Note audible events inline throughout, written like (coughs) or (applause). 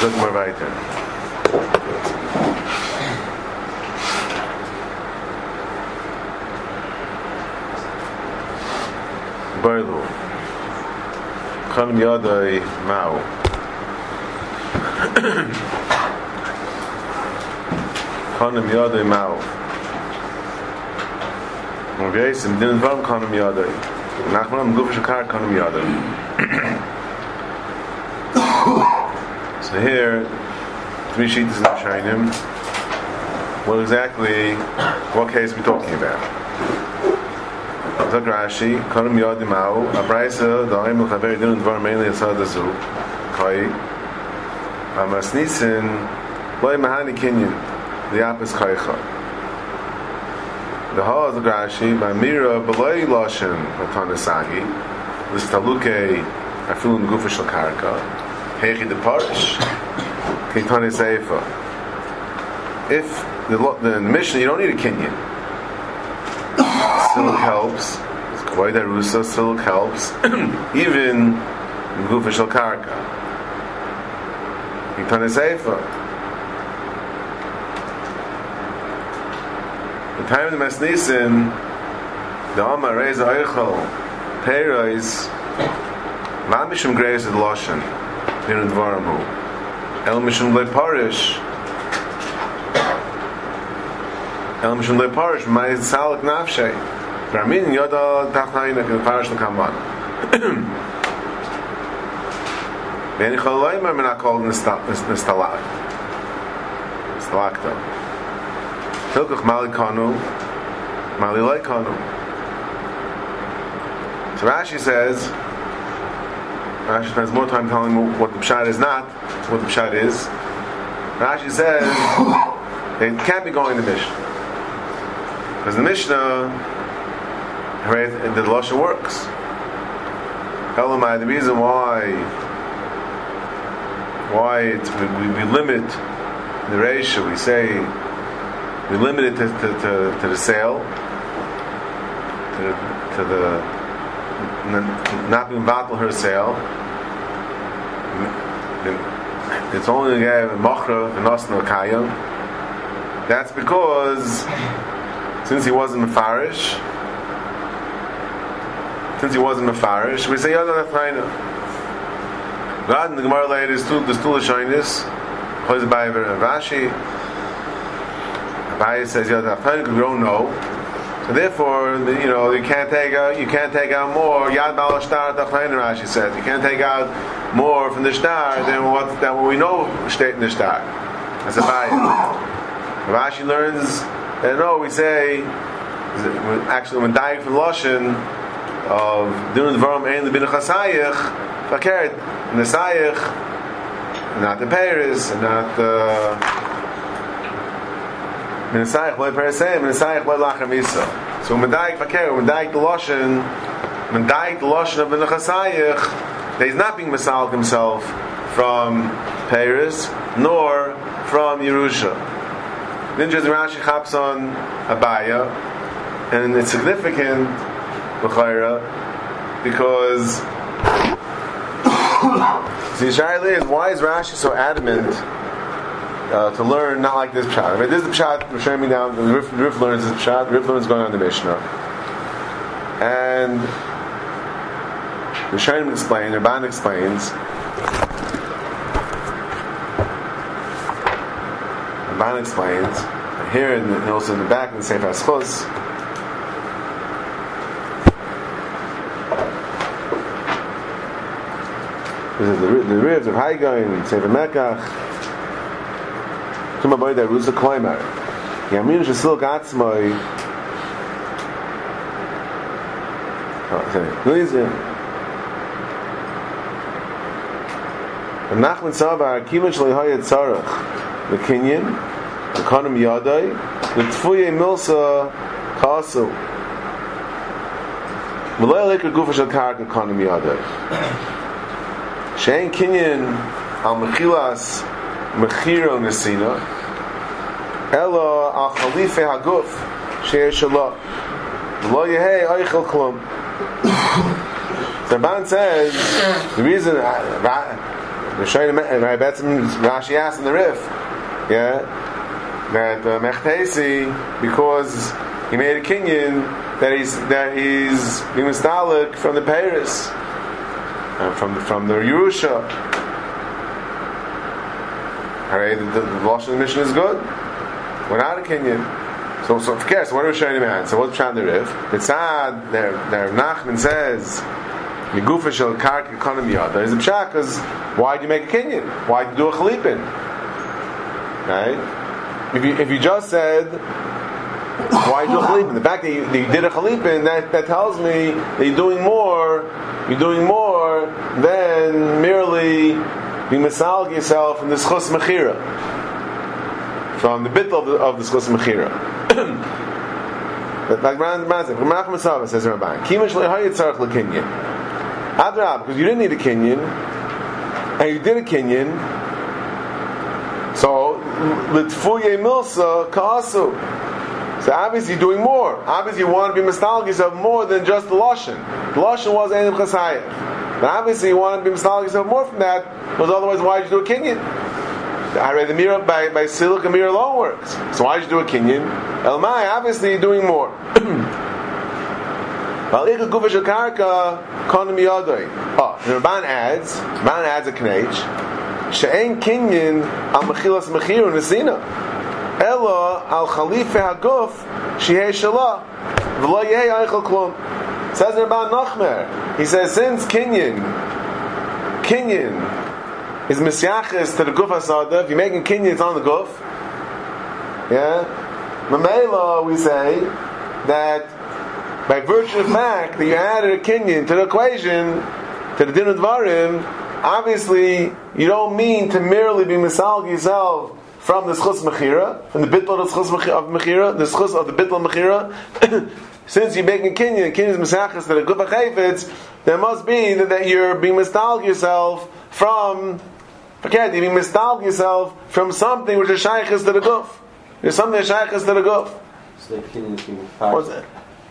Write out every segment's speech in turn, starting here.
Sollten wir weiter. برضو خم يدي معه خانم یادای معو مگه ایسیم دین دارم خانم یادای نخمانم گفتش کار خانم یادای So here, three sheets in Shainim. What exactly, what case are we talking about? Rashi, Karim Yad Imau, Abraisa, Da'im L'chaver Din Dvar Meili Yasad Azu, Kai, Amas Nisin, Loi Mahani the Apis Kaicha. The Hal Zog Rashi, Bamira, Beloi Loshen, Matanasagi, Listaluke, Afilun Gufa Hechi de Parish, Kitani Seifa. If the, lo- the Mishnah, you don't need a Kinyan. Silk helps. Kavai Darusa, silk helps. (clears throat) Even Gufa Shal Karka. Kitani Seifa. The time of the Mesnisim, the Amar Reza Eichel, Perais, Mamishim Grace at Loshen, in Dvaramu. El Mishim Le Parish, El Mishim Le Parish, Mai Salik Nafshe, Ramin Yoda Tachnaina, in the Parish Lakaman. Beni (clears throat) Chaloyma Menakol Nistalak. Nistalakta. Tilkuch Mali Kanu, Mali Lai Kanu. So Rashi says, Rashi spends more time telling what the pshat is not, what the pshat is. Rashi says it can't be going to Mishnah. Because the Mishnah, right, the Lashon works. Elamai, the reason why why it's, we, we, we limit the ratio, we say we limit it to, to, to, to the sale, to, to the not being battle her sale. It's only a machra and asna kayam. That's because since he wasn't mafarish, since he wasn't mafarish, we say oh, yada lefnaina. God in the Gemara later is still the still shyness. Plays by Rashi. Abaye says yada lefnaina because we don't know. So therefore, you know, you can't take out, you can't take out more. Yad bal shtar tachlein Rashi says you can't take out more from the star than what than what we know state in the star. That's a bias. (coughs) Rashi learns that no, we say actually when dying from loshen of doing the varam and the bin chasayich, fakert and the sayich, not the Paris, not uh, the. Menasayich loy peresem, menasayich loy lachem isa. So medayik vaker, medayik the loshen, medayik the loshen of benachasayich, that he's not being masalik himself from Paris nor from Yerusha. Then just Rashi chaps on Abaya, and it's significant b'chayra because (coughs) the Yishai is why is Rashi so adamant uh, to learn not like this pshat. I mean, this is the pshat we're showing me now. The Rif, Rif learns this pshat. The Rif learns going on the Mishnah, and the Shainim explain. The Ban explains. The Ban explains. Here and also in the back in the Sefer. This is the, the ribs of Haigain, and Sefer Mekach. Zum Aboy der Rusa Koimer. Yamin Shasil Gatzmoy. Oh, sorry. And Nachman Savar, Kiman Shalai Hayat Tzarech, the Kinyan, the Konam Yadai, the Tfuye Milsa Kasu. Malay Lekar Gufa Shal Karka Konam Yadai. Shein Kinyan Al Mechilas Mechiro Nesina, Ela Al Khalife Haguf, Sheir Shalot. Lo Yehei Eichel Klum. The Ban says the reason Rishonim, right? That's Rashi asked in the Rif, yeah, that uh, Mechtesi because he made a kinyan that he's that he's being nostalgic from the Paris, uh, from the, from the Yerusha. Alright, the, the, the Lashon mission is good. We're not a kinyan. So, so of course, what are we showing man? So what's Pshat the Rif? It's sad, there, there Nachman says, Yegufa shel kark economy There's a pshat because why do you make a kinyan? Why do you do a chalipin? Right? If you if you just said why do a chalipin? The fact that you, that you did a chalipin that, that tells me that you're doing more. You're doing more than merely being misal yourself from the schus mechira, from the bit of the, of the schus mechira. (coughs) Like Ran Mazim, Ramach Masava says Ramban, Kimish lehayi tzarech lekinyan. Adrab, because you didn't need a Kinyan, and you did a Kinyan, so litfuye milsa kasu. So obviously you're doing more. Obviously you want to be nostalgic of more than just the lashon. The lashon was enim chasayim. But obviously you want to be nostalgic of more from that, because otherwise why did you do a Kinyan? I read the mirror by, by Silik and mirror alone works. So why did you do a kinyan? Elmai, obviously you're doing more. (clears throat) Well, Ikka Gufa Shakarka Konim Yodoi. Oh, the Ramban adds, Ramban adds a knage, She'en Kinyan al Mechilas Mechiru Nesina. Elo al Khalife HaGuf Shehei Shalah. V'lo Yehei Eichel Klum. Says the Ramban Nachmer. He says, since Kinyan, Kinyan is Misyaches to the Guf HaSada, if you're making Kinyan, it's on the Guf. Yeah? Mamela, we say, that by virtue of the fact that you added a kinyan to the equation, to the din of dvarim, obviously you don't mean to merely be misal yourself from the schus mechira, from the bitl of the schus of mechira, the schus of the bitl mechira. (coughs) Since you're making kinyan, kinyan is misachas to the gufa chayfetz, there must be that, that you're being mistal yourself from. Forget you're being mistal yourself from something which is shaykhis to the guf. There's something shaykhis to the guf. So the kinyan is being What's that?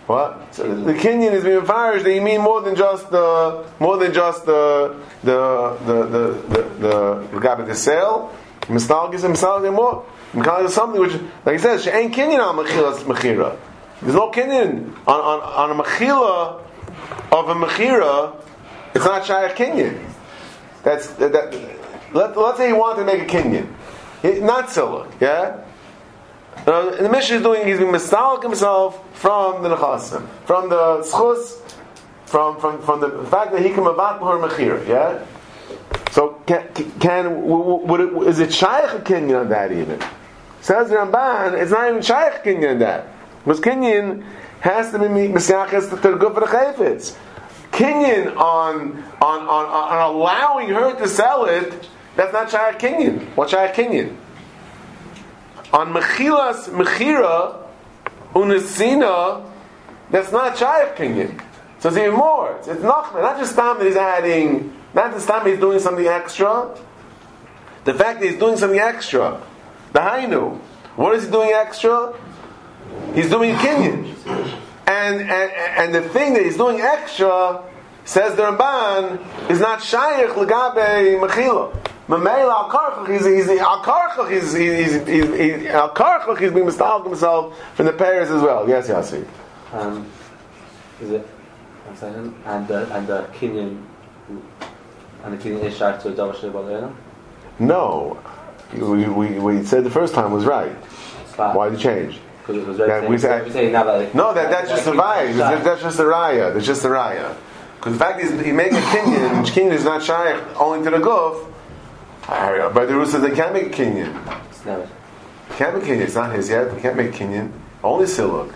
What? So the Kinyan is being farish that you mean more than just the more than just the the the the the the regard the sale. Mistalgis and mistalgis more. It's something which, like he says, she ain't Kinyan on mechilas mechira. There's no Kinyan on on on a mechila of a mechira. It's not shayach Kinyan. That's that. that let, let's say he wanted to make a Kinyan, not silla, yeah. Uh, the mission is doing, he's being mistalik himself from the nechasim, from the schus, from, from, from the fact that he can mavat her mechir, yeah? So can, can would it, is it shaykh a kinyan on that even? Says Ramban, it's not even shaykh kinyan on that. Because kinyan has to be misyaches to the good for the chayfetz. Kinyan on, on, on, on allowing her to sell it, that's not shaykh kinyan. What shaykh kinyan? On mechilas mechira unesina, that's not shaykh kinyan. So it's even more. It's, it's not, not just time that he's adding, not just time he's doing something extra. The fact that he's doing something extra, the hainu. What is he doing extra? He's doing kinyan. And, and, and the thing that he's doing extra, says the Ramban, is not shaykh legabe mechila. Mamela al karchach, he's he's al karchach, he's he's he's al karchach, he's being mistalk himself from the pairs as well. Yes, Yasi. Um, is it? One second. And the and the Kinyan and the Kinyan is sharp to a double shibboleth. No, we, we, we said the first time was right. Why the change? Because it was right. Yeah, we said, now that like, no, that, that's just a raya. That's, that's just a raya. That's just a raya. Because the fact is, he making a kinyan, which kinyan is not shy only to the guf. But the rule says they can't make a kinyan. No. Can't make a kinyan. It's not his yet. He can't make Kinyan. Only siluk.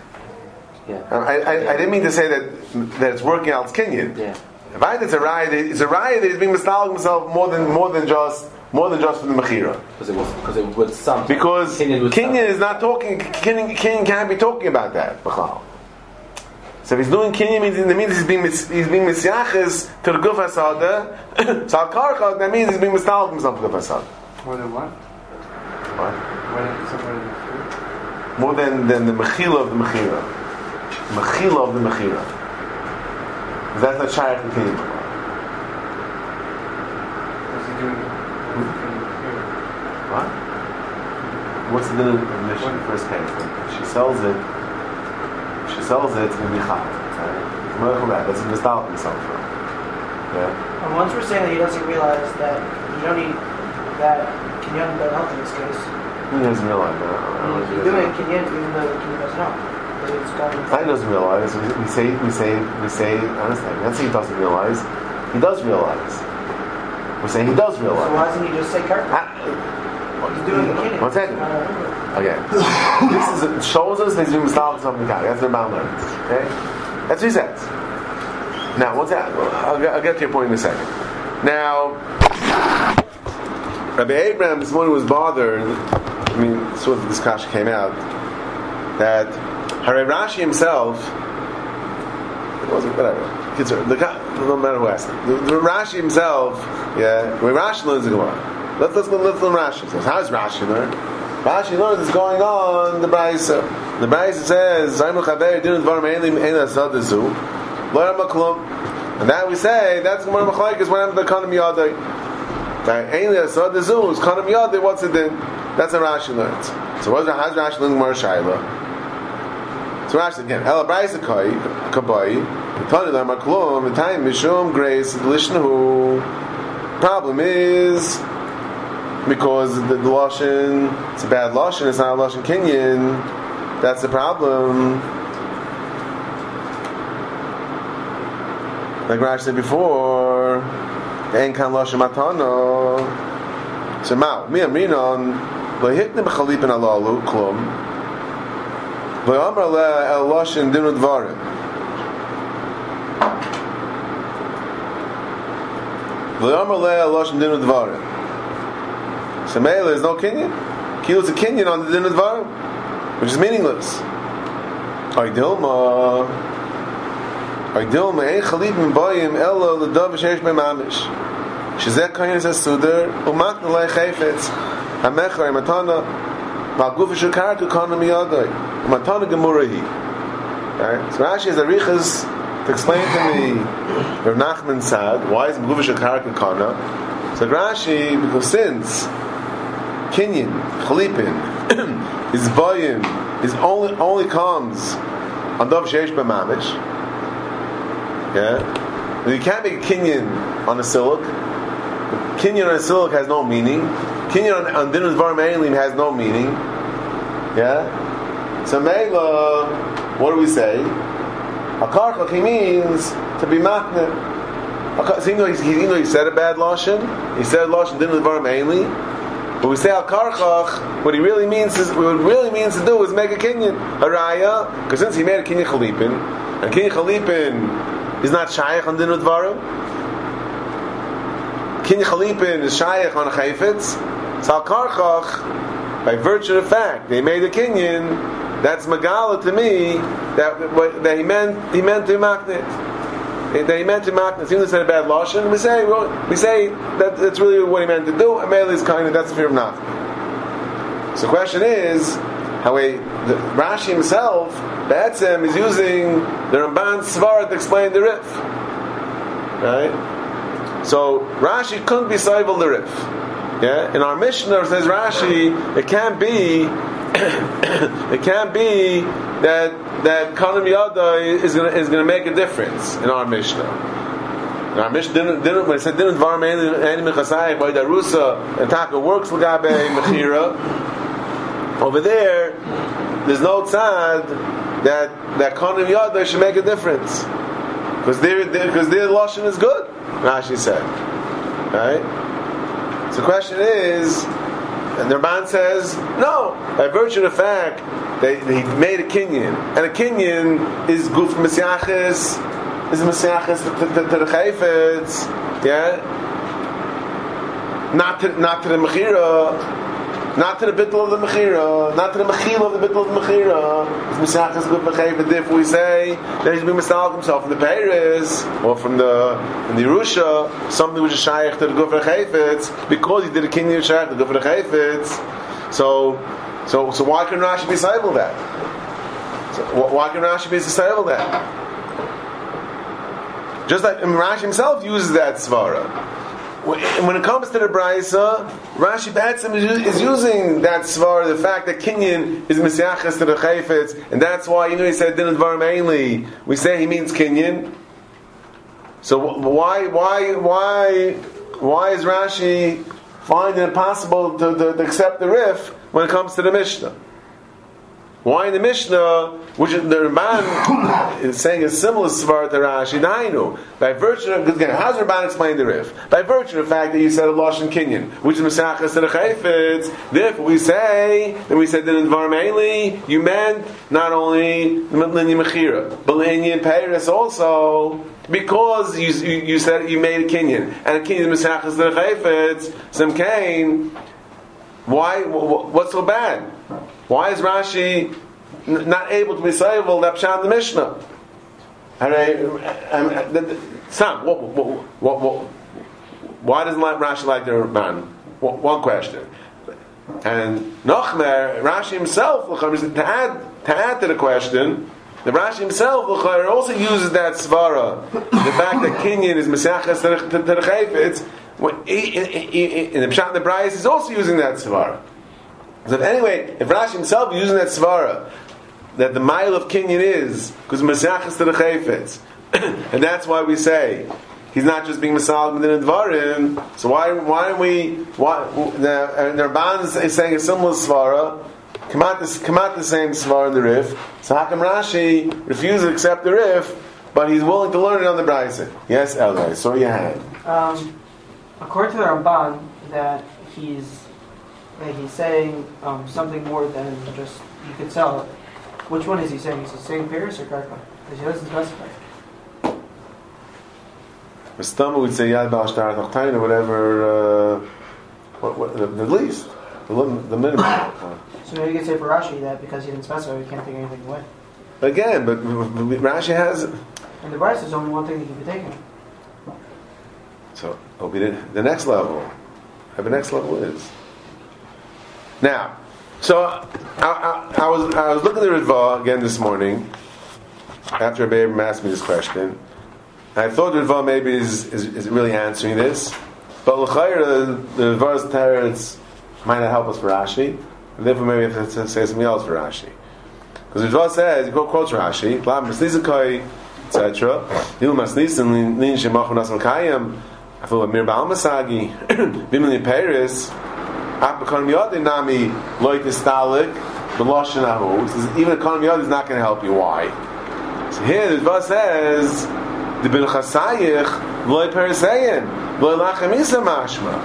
Yeah. Um, I, I, I, didn't mean to say that that it's working out kinyan. Yeah. If I it's a riot, it's a riot that he's being mistalg himself more than more than just more than just for the mechira. Because it was because it was some. Because kinyan, is not talking. Kinyan, kinyan can't be talking about that. So if he's doing kinyan, means that means he's being he's being misyaches to the guf hasada. (coughs) so al karcha that means he's being mistalk himself to the guf hasada. More than what? What? More than than the mechila of the mechira. Mechila of the mechira. That's not shaykh the kinyan. What's he doing? What? What's the mission first case? She sells it. She sells it it's going to Michal. Right? That's a nostalgia himself for. Yeah. And once we're saying that he doesn't realize that you don't need that Kinyan doesn't help in this case. He doesn't realize that. I don't know if he He's doing Kinyan even though Kinyan doesn't help. Going doesn't realize. We we say, we say, we say, honestly, that's he doesn't realize. He does realize. We're saying he does realize. So why doesn't he just say Kirk? Ah, He's doing Kinyan. One second. Okay. this is shows us that he's doing Mistal something That's their learns. Okay? That's what he says. Now, what's that? I'll get, I'll get to your point in a second. Now, Rabbi Abraham this morning was bothered. I mean, sort of this kasha came out that Hare Rashi himself. It wasn't whatever. The, no matter who asked. The, the Rashi himself, yeah. When Rashi learns the Gemara, let's let's let's learn Rashi. How does Rashi learn? Rashi learns what's going on the Brisa. The Brisa says, "Zayim chaver dinu dvar me'elim ein asad zu, lo yam klum." And that we say that's Gemara Machlaik is when the kanam yadai. Ein asad zu is kanam yadai. What's it then? That's what Rashi learns. So what's how's Rashi learn Gemara Shaila? So Rashi again, El Brisa kabai. Tani la maklum. The time mishum grace lishnahu. Problem is because the, lashon it's a bad lashon. It's not a lashon Kinyan. That's the problem. Like Rashi said before, en kan lashon matano. So mao mi amrinon lo hitne b'chalipin alalu klum. Lo amar le el lashon dinu dvarim. Lo amar le el lashon dinu dvarim. So Mele is no Kinyan. Kilu is a Kinyan on the Din of Dvarim, which is meaningless. Aydilma. Aydilma, ein chalib min bayim, ela l'dav shesh be mamish. Shezeh kayin is a suder, umatna lei chayfetz, hamechar, matana, malguf shel karatu kana miyadai, matana gemurahi. Right? So Rashi is a riches to explain to me Rav Nachman said, why is shel karatu kana? So Rashi, because since Kinyan, Chalipin, his (clears throat) volume is only only comes on Dov Sheish B'Mamish. Yeah, you can't make a Kinyan on a silk. Kinyan on a silk has no meaning. Kinyan on, on Dinus Var Me'elim has no meaning. Yeah, so Mela, what do we say? Akarchach he means to be. So even though, he, he said a bad lashon, he said lashon Dinus Var Me'elim. But we say al karchach, what he really means is what really means to do is make a kinyan haraya, because since he made a kinyan chalipin, and kinyan chalipin is not shaykh on dinu dvarim. Kinyan chalipin is shaykh on chayfetz. So al karchach, by virtue of fact they made a kinyan, that's magala to me that that he meant he meant to maknit that he meant to makna. Even though he said a bad lashon, we say we say that that's really what he meant to do. And is kind of that's the fear of not. So the question is how he, the, Rashi himself, Betzim, is using the Ramban Svar to explain the Rif. Right. So Rashi couldn't be Saival the Rif. Yeah. In our Mishnah says Rashi, it can't be. (coughs) it can't be that that Kanam Yada is going is going to make a difference in our Mishnah. Our Mishnah didn't, didn't when it said didn't var any mechasayim by darusa and taka works l'gabe mechira. Over there, there's no tzad that that Kanam Yada should make a difference because their because their lashon is good. Rashi said, right. So the question is. And the Ramban says, no, by virtue of the fact that he made a kinyan, and a kinyan is guf mesiachis, is a mesiachis to, to, to the chayfetz, yeah? Not to, not to the mechira, not to the bittul of the mechira, not to the mechil of the bittul of the mechira. It's mesiachis guf mechayfet. If we say that he's been mistalk himself from the Paris or from the in the Yerusha, something which is shaykh to the guf chayfetz, because he did a kinyan shaykh to the guf chayfetz. So, so, so why can Rashi be disciple that? So why can Rashi be disciple that? Just like Rashi himself uses that svara. When it comes to the Braisa, Rashi Batsim is, using that svar, the fact that Kinyan is Mesiachas to the Chayfetz, and that's why, you know, he said Din Dvar mainly. We say he means Kinyan. So why, why, why, why is Rashi finding it possible to, to, to accept the Rif when it comes to the Mishnah? Why in the Mishnah, which the Ramban is saying a similar to Rashi, Dainu, by virtue of, again, how's Ramban explain the Rif? By virtue of the fact that you said a Lashon Kinyan, which is Mesachas the Chayfetz, therefore we say, that we said that in Dvar you meant not only Linyan Mechira, but Linyan Paris also, because you, you, you, said you made a Kinyan, and a Kinyan is Mesachas the Chayfetz, some Kain, why, what's so bad? Why is Rashi not able to be sayable that pshat the Mishnah? Sam, what, what, what, why doesn't Rashi like the Ramban? One question. And Nochmer, Rashi himself, to add, to add to the question, the Rashi himself also uses that svara, the fact that Kinyan is Mesachas to the in the Pshat the Bryce is also using that svara. So anyway, if Rashi himself using that svara, that the mile of Kinyan is because Masachas to the Chayfetz, (coughs) and that's why we say he's not just being Masal within Dvarim. So why why don't we? Why the, the Ramban is saying a similar svara? Come out, this, come out the same svara in the Rif. So come Rashi refuses to accept the Rif, but he's willing to learn it on the Brisa? Yes, Elgai. So you had. Um, according to the Ramban, that he's that he's saying um, something more than just you could sell it. Which one is he saying? Is he saying Paris or Karka? Because he doesn't specify. Mustama would say Yad Baal Shtar or whatever, uh, what, what, the, the least, the, the minimum. (coughs) so maybe you could say for Rashi that because he didn't specify, we can't take anything away. Again, but Rashi has. And the Bryce is only one thing that can be taken. So, the, the next level. How the next level is. Now, so I, I, I, was I was looking at Ritva again this morning after Abraham asked me this question. I thought Ritva maybe is, is, is, really answering this, but L'chayr, the Ritva's teretz might not help us for Rashi, and therefore maybe we have to say something else for Rashi. Because the Ritva says, he quotes Rashi, Blam Masnizakai, etc. Nil Masnisin, Lin Shemachon Asman Kayam, I feel Mir Baal Masagi, (clears throat) Bimini Paris, Even economy is not going to help you. Why? So here the verse says, "The ben chasayich loy periseyin loy lachem isa mashma."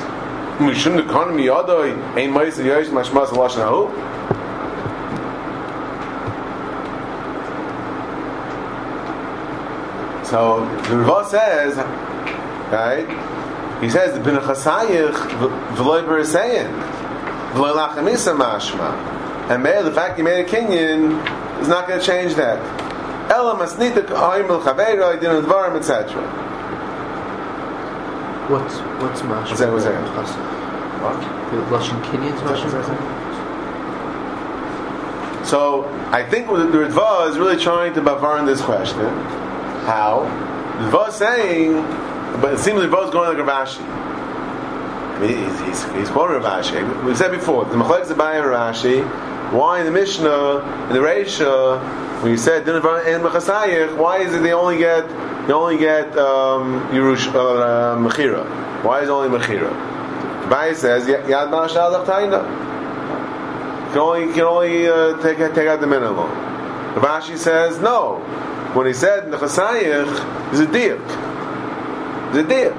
Mishum economy yadoy ein ma'is yoyish mashma lashon hahu. So the Rava says, right? He says the bin chasayich v'loy b'riseyin v'loy lachamisa mashma. And may the fact you made a kinyan is not going to change that. Ela masnita ka'ayim l'chaveira din advarim etc. What's what's mashma? What's that? What's that? What? The Lashon Kinyan's mashma. So I think the Ritva is really trying to bavar in this question. How? The Ritva is saying but it seems like both going like Rashi. I mean, he's, he's, he's quoting Rashi. We said before, the Machlek Zabai Rashi, why in the Mishnah, in the Reisha, when you said in Mechasayich, why is it they only get they only get um, Yerush, uh, Mechira? Why is it only Mechira? Bai says Yad Mashal Taina. Can only can only uh, take take out the minimum. Rashi says no. When he said Nechasayich, is a diak the deer.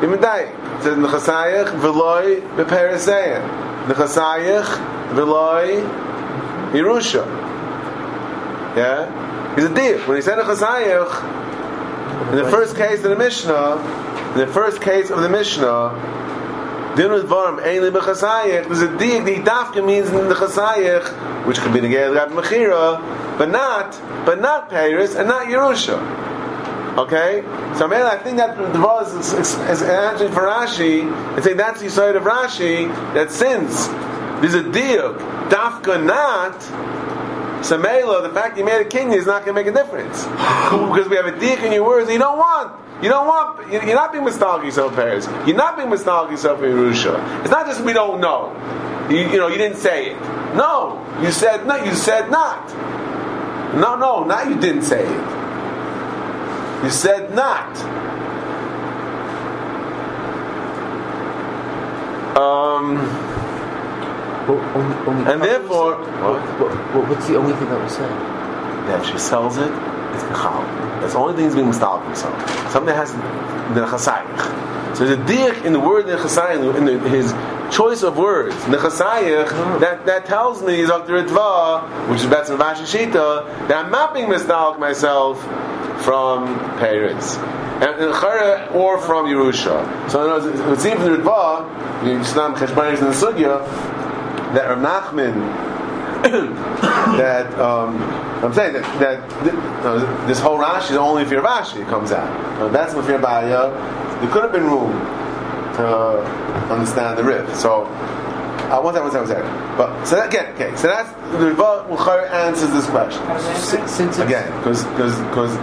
Imadaik says nechasayich v'loy beperisayin. Nechasayich v'loy Yerusha. Yeah, he's a deer. When he said nechasayich, in the first case of the Mishnah, in the first case of the Mishnah, Din with Varm, Ein Li Bechasayich, there's a dig, the Dafka means in the Chasayich, which could be the Gael Rabbi Mechira, but not, but not Paris, and not Yerusha. Okay? So man, I think that the was is, is, is answering for Rashi and saying that's the side of Rashi that since there's a diuk, dafka not So Mela, the fact you made a king is not going to make a difference (sighs) because we have a dick in your words you don't want. You don't want. You're not being nostalgic yourself, Paris. You're not being nostalgic yourself in Yerusha. It's not just we don't know. You, you know, you didn't say it. No, you said no. You said not. No, no, not you didn't say it. You said not. Um, Well, only, only and therefore, What, what, what's the only thing that was said? that she sells it, it's mechal. That's the only thing he's being mistalk himself. Something that has the chasayich. So there's a dir in the word in the, his choice of words, nechasayich, that, that tells me, is Dr. Ritva, which is better than Vashi Shita, that I'm not being mistalk myself from Paris. And, Chara, or from Yerusha. So in other words, it would seem from the Ritva, you in the Sugya, that Rav Nachman (coughs) that um, I'm saying that, that th- this whole Rashi is only if you're Rashi comes out. Uh, that's if you're Baya. There could have been room to understand the Rif. So uh, one second, one second, one second. But so that, again, okay. So that's the Riva Mukhar answers this question. How does that? Since, Again, because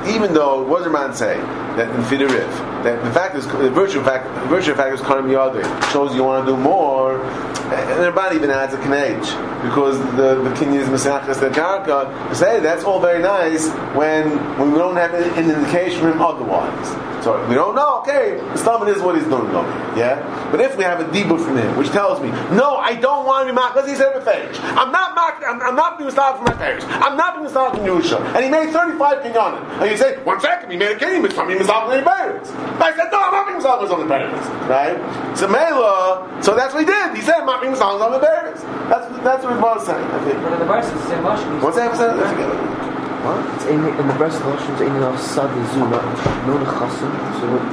even though what does the man say that in Fidirif, that the fact is the virtue fact the virtue fact is Karim Yadri shows you want to do more, and body even adds a knage because the the Kinyan is Mesachas the Karka. Say that's all very nice when when we don't have an indication from him otherwise. So we don't know. Okay, the stomach is what he's doing. Here, yeah. But if we have a debuff from him, which tells me, no, I don't want to be marked. Let's he said it I'm not marked. I'm, I'm not being started from my parents. I'm not being started from Yerusha. And he made 35 kinyanim. And you say, one second, he made a kinyan, but from him from his parents. But I said, no, I'm not being started from my parents. Right? So Mela, so that's what he did. He said, I'm not being started from my parents. That's that's what he both saying. I think. But in the verse, it's the same. What's that? What's that? I. What? it's in, in the breast Lashons, in the Sad Zu, not no Nechasim. So what?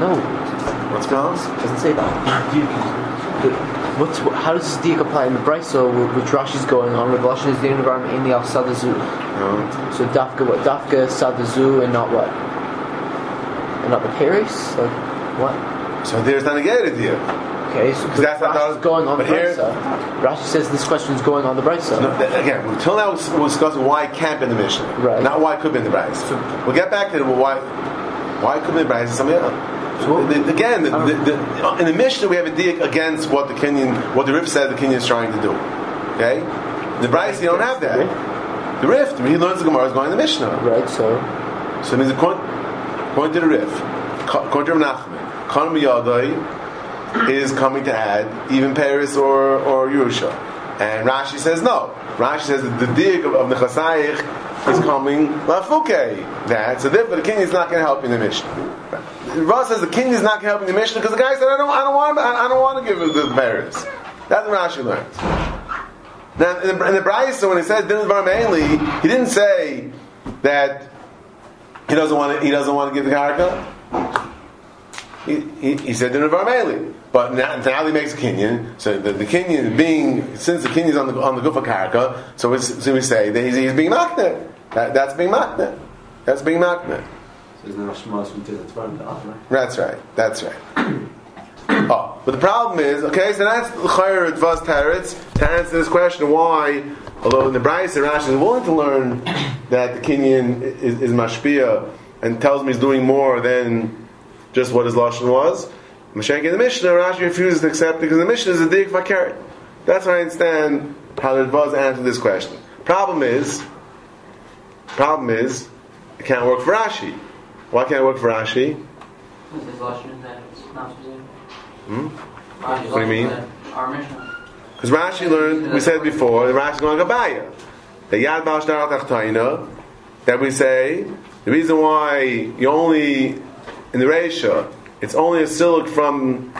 No, What's going on? doesn't say that. The- What's, what, how does this diak apply in the Brisa, which Rashi's going on, with Lashon is the environment in the Al Sadazu? No. So Dafka, what? Dafka, Sadazu, and not what? And not the Paris? Like, what? So there's not a get idea. Okay, so because That's not Rashi's how- going on the here-. Rashi says this question is going on the Brisa. No, again, until now we're discussing why it can't be in the mission, Right. Not why it could be in the Bryce. We'll get back to why why it could be in the and something else. So- The- the- again, the, in the Mishnah we have a dig against what the Kinyan, what the Rif said the Kinyan is trying to do. Okay, the Bryce you don't have that. The Rif, he learns the Gemara is going to the Mishnah. Right, so. So it means according, according to the Rif, according to Nachman, Kanam Yadai is coming to add even Paris or, or Yerusha. And Rashi says no. Rashi says that the dig of, of the Chasayich is coming Lafuke. That so therefore the king is not going to help in the mission. Rav says the king is not going to help in the mission because the guy said I don't I don't want I don't want to give it the Paris. That's what Rashi learned. Now in the, the when he said Din Bar mainly, he didn't say that he doesn't want to. He doesn't want to give the karka. He, he, he said Bar mainly. But now, now he makes a kinyan. So the, the kinyan being since the Kinyan is on the on the gufa karka, so, so we say that he's, he's being makne. That, that's being makne. That's being makne. So isn't it Rashmas we did the throne to offer? That's right. That's right. (coughs) oh, but the problem is, okay, so that's Chayr Advaz Teretz. To answer this question, why, although in the Bryce and Rashi is willing to learn (coughs) that the Kinyan is, is Mashpia and tells me he's doing more than just what his Lashon was, Mashenk in the Mishnah, Rashi refuses to accept because the Mishnah is a dig Fakert. That's why I understand how the Advaz answered this question. Problem is, problem is, it can't work for Rashi. Why can't it work for Rashi? This is Lashon that it's not specific. Hmm? What do you mean? Because Rashi learned, we said before, that Rashi going to Gabaya. The Yad Shtar Tachtaina, that we say, the reason why you only, in the Reisha, it's only a silk from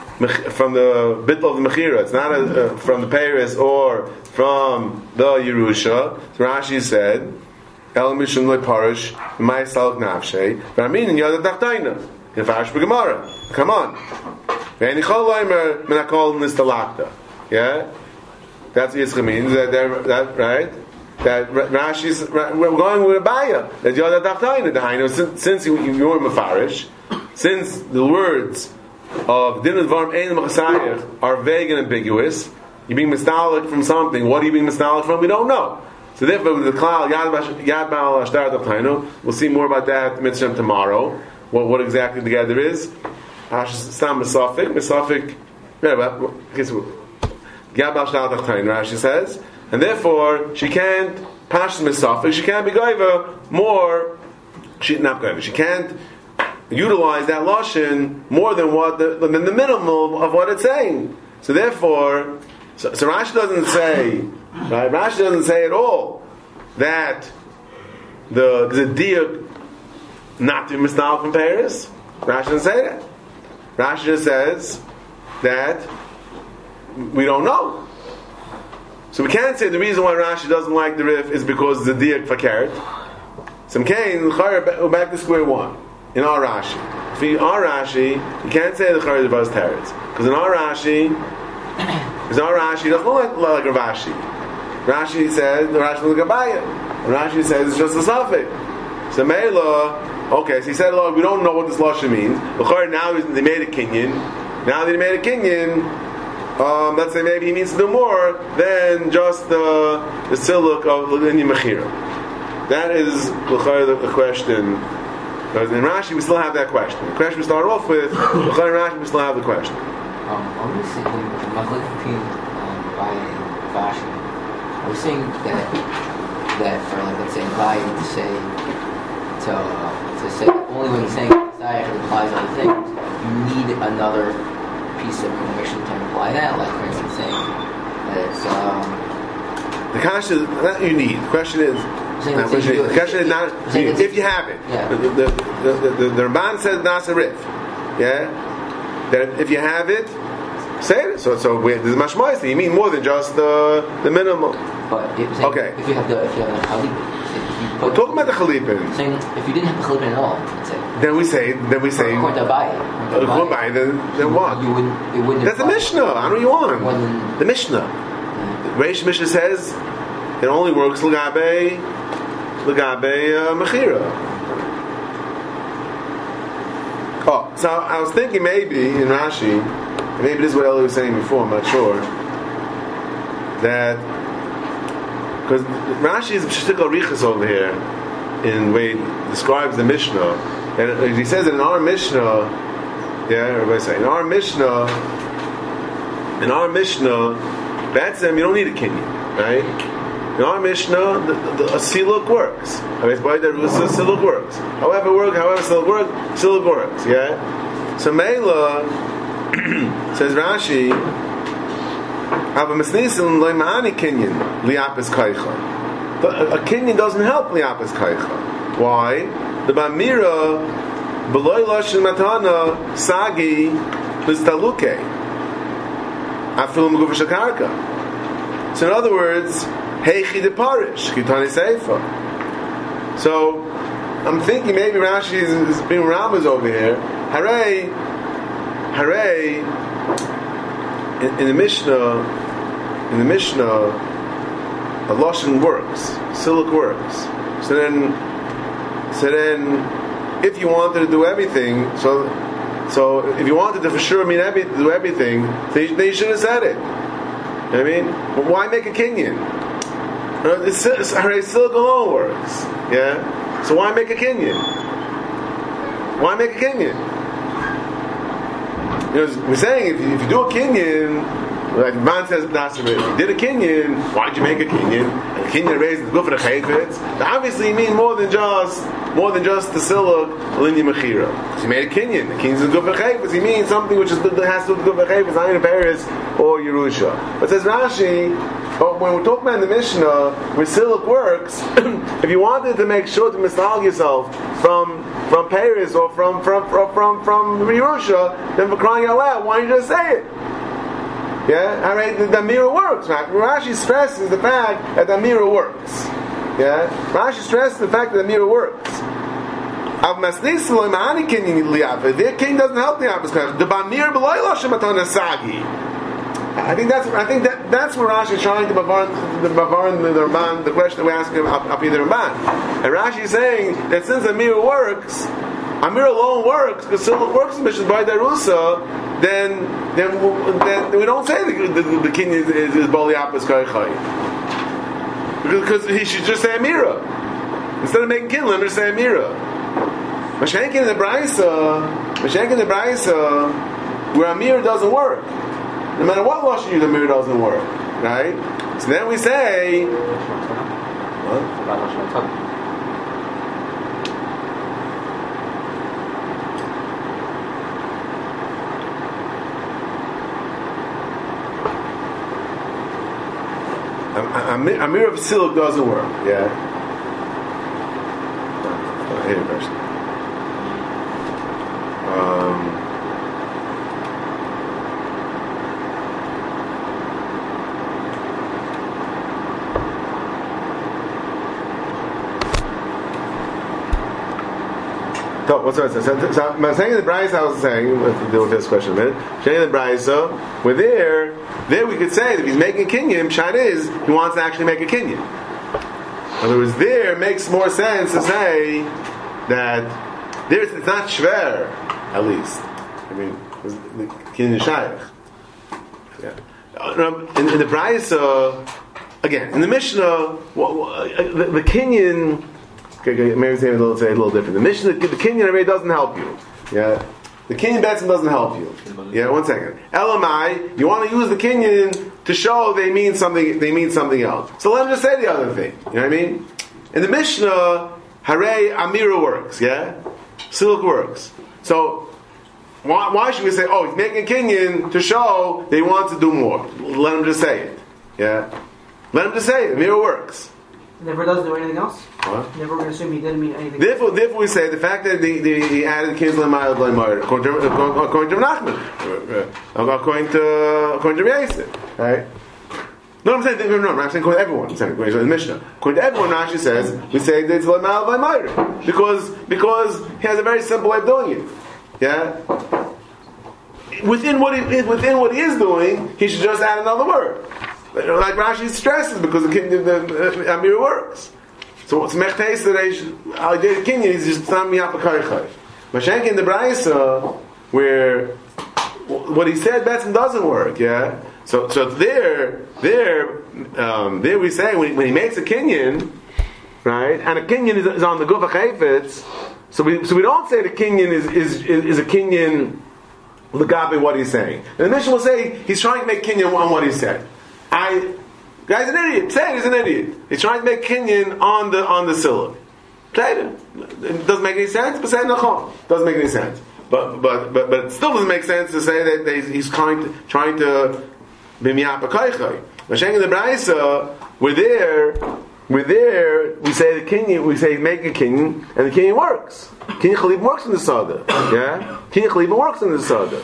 from the bit of the Mechira, it's not a, uh, from the Paris or from the Yerusha. So Rashi said, El Parish, My Salk Nafshe, but I mean in Yad Tachtaina, in Farash Gemara. Come on. Ve'eni Chol Loimer Menakol Nistalakta. Yeah? That's what Yitzchak means. That, that, that right? That Rashi's we're going with Abaya. That you're the Tachtaina. The. Since, since you, you're Mefarish, since the words of Din and Varm Ein Machasayach are vague and ambiguous, You're being mistalik from something. What are you being mistalik from? We don't know. So therefore, with the klal yad ba'al ashtar dachaynu, we'll see more about that mitzvah tomorrow. What, what exactly the gather is? Hash stam misafik misafik. Yeah, but yad ba'al ashtar dachaynu. Rashi says, and therefore she can't pash misafik. She can't be goiva more. She not goiva. She can't utilize that lashon more than what the, than the minimum of what it's saying. So therefore, so, so Rashi doesn't say, right? Rashi doesn't say at all that the diak not to be misnal from Paris. Rashi doesn't say that. Rashi just says that we don't know. So we can't say the reason why Rashi doesn't like the Rif is because the diak fakert. Some Kain, back to square one in our Rashi. If in our Rashi, you can't say the Chayr was Teretz. Because in our Rashi, because our Rashi it doesn't look like, like Rashi. Rashi says, the Rashi like Abaya. Rashi says it's just a suffix. So Mela, okay, so he said, Lord, we don't know what this Lashon means. The Chayr now is, they made a Kinyan. Now that he made a Kinyan, um, let's say maybe he means to do more than just the, the siluk of Linya Mechira. That is the question Whereas in Rashi, we still have that question. The question we start off with, in Rashi, we still have the question. Um, I was thinking, um, and I was saying that that for like let's say Abai to say to uh, to say only when saying Messiah implies other things, you need another piece of information to imply that. Like for instance, saying that it's um, The question is not you need. The question is, saying not that question you- is- the question is not saying you- that- if you have it. Yeah. The, the, the, the, Ramban says Nasarif. Yeah? That if you have it, say it. So, so we, there's much more. You mean more than just the, the minimum. but if, saying, Okay. if you have the if you have the Chalipin, We're talking about the Chalipin. saying if you didn't have the Chalipin at all, say Then we say, then we say, according to Abai, uh, according to Abai, then, then what? You wouldn't. It wouldn't. That's the Mishnah. I don't know what you want. The Mishnah. Reish Mishnah says it only works Lagabe Lagabe uh, Mechira. Oh, so I was thinking maybe in Rashi, maybe this is what Eli was saying before, I'm not sure, that because Rashi is Shtikal Riches over here in the way he describes the Mishnah. And he says in our Mishnah, yeah, everybody say, in our Mishnah, in our Mishnah, that's them, you don't need a kinyan, right? In our Mishnah, the, the, a siluk works. I mean, by the Rusa, siluk works. However it works, however siluk works, siluk works, yeah? So Mela, (clears throat) says Rashi, Ava Mesnisim loy ma'ani kinyan liapis kaicha. A, kinyan doesn't help liapis kaicha. Why? The Bamira, beloy loshin matana, sagi, listaluke. Afilu megufa shakarka. So in other words, heichi de parish, kitani seifa. So I'm thinking maybe Rashi is, is being Ramas over here. Hooray, hooray. In, in the Mishnah, in the Mishnah, a lashon works, siluk works. So then, so then, if you wanted to do everything, so so if you wanted to for sure mean every, do everything, then you, then you should have said it. You know I mean, but why make a kinyan? It's, it's, alone works. Yeah. So why make a Kinyan? Why make a Kinyan? You know, we're saying if you, if you do a Kinyan, like Man says Nasser, if you did a Kinyan, why'd you make a Kinyan? And the kinyan raised the good for the chayfetz. Obviously, you mean more than just more than just the siluk linya mechira. You made a kinyan. The kinyan is good for chayfetz. You mean something which is has to do with good chayfetz, not in Paris or Yerusha. But says Rashi, but when we're talking about in the Mishnah, where siluk works, (clears throat) if you wanted to make sure to misnag yourself from from Paris or from from from from, from Yerusha, then for crying out loud, why don't you just say it? Yeah, all right. The, the mirror works. Right? Rashi stresses the fact that the mirror works. Yeah, Rashi stresses the fact that the mirror works. Av masnis lo imani king liyav. Their king doesn't help the opposite. The bamir beloy lo shematana. I think that's I think that that's where Rashi is trying to bavarn the bavarn the Ramban the question that we ask him up, the Ramban. And Rashi is saying that since mirror works, Amir alone works because Siluk works Mishnah by Darusa, then then then we don't say the the, the king is is, is Kaichai. Because he should just say Amira. Instead of making Kinlan, just say Amira. Mashenk in the Braisa, Mashenk in the Braisa, where Amir doesn't work. No matter what Lashon you use, Amir doesn't work. Right? So then we say, what? Am- Amir, Amir of Silk doesn't work. Yeah. Oh, here, version. Um, so, what's that? So, so, I'm saying the Bryce I was saying, let's deal with this question a minute. Saying the so we're there. There we could say that if he's making a kinyan, Shad is he wants to actually make a Kinyan. In other words, there makes more sense to say that there's it's not shver, at least. I mean, the kinyan is shaykh. Yeah. Um, In, in the Brisa, again, in the Mishnah, uh, the, the kinyan. Maybe say a little, different. The Mishnah, the Kinyan already doesn't help you. Yeah. The Kinyan Batson doesn't help you. Yeah, one second. LMI, you want to use the Kinyan to show they mean something. They mean something else. So let me just say the other thing. You know what I mean? In the Mishnah, Hare Amira works. Yeah, Silk works. So why, why should we say, oh, he's making Kinyan to show they want to do more? Let him just say it. Yeah, let him just say it. Amira works. Never does do anything else. What? Never going to assume he didn't mean anything. Therefore, therefore, we say the fact that they, they, he added Kinsler Mile Blay according to according to Nachman, uh, according to according to Yosef, right? No, I'm saying no, no, I'm saying according to everyone. I'm saying according to the Mishnah. According to everyone, Rashi says we say that it's Blay Moira because because he has a very simple way of doing it. Yeah. Within what he within what he is doing, he should just add another word. Like Rashi stresses because the, the, the, the Amir works. So what's mechtes that I did kinyan is just tam yapakaychay. Mashenk in the Braisa where what he said doesn't work, yeah. So so there there um, there we say when, when he makes a kinyan, right, and a kinyan is, is on the gufa chayfetz, so we so we don't say the kinyan is is is, a kinyan legabe what he's saying. And the mission will say he's trying to make kinyan on what he said. I Guy's an idiot. Say he's an idiot. He's trying to make Kinyan on the on the syllab. Say it. Doesn't make any sense, but say it. Doesn't make any sense. But but but but it still doesn't make sense to say that he's trying to trying to b'miyapa kaichai. Mashenk in the Braisa, we're there. We're there. We say the kinyan. We say make a kinyan, and the kinyan works. Kinyan chalib works in the sada. Yeah. Kinyan chalib works in the sada.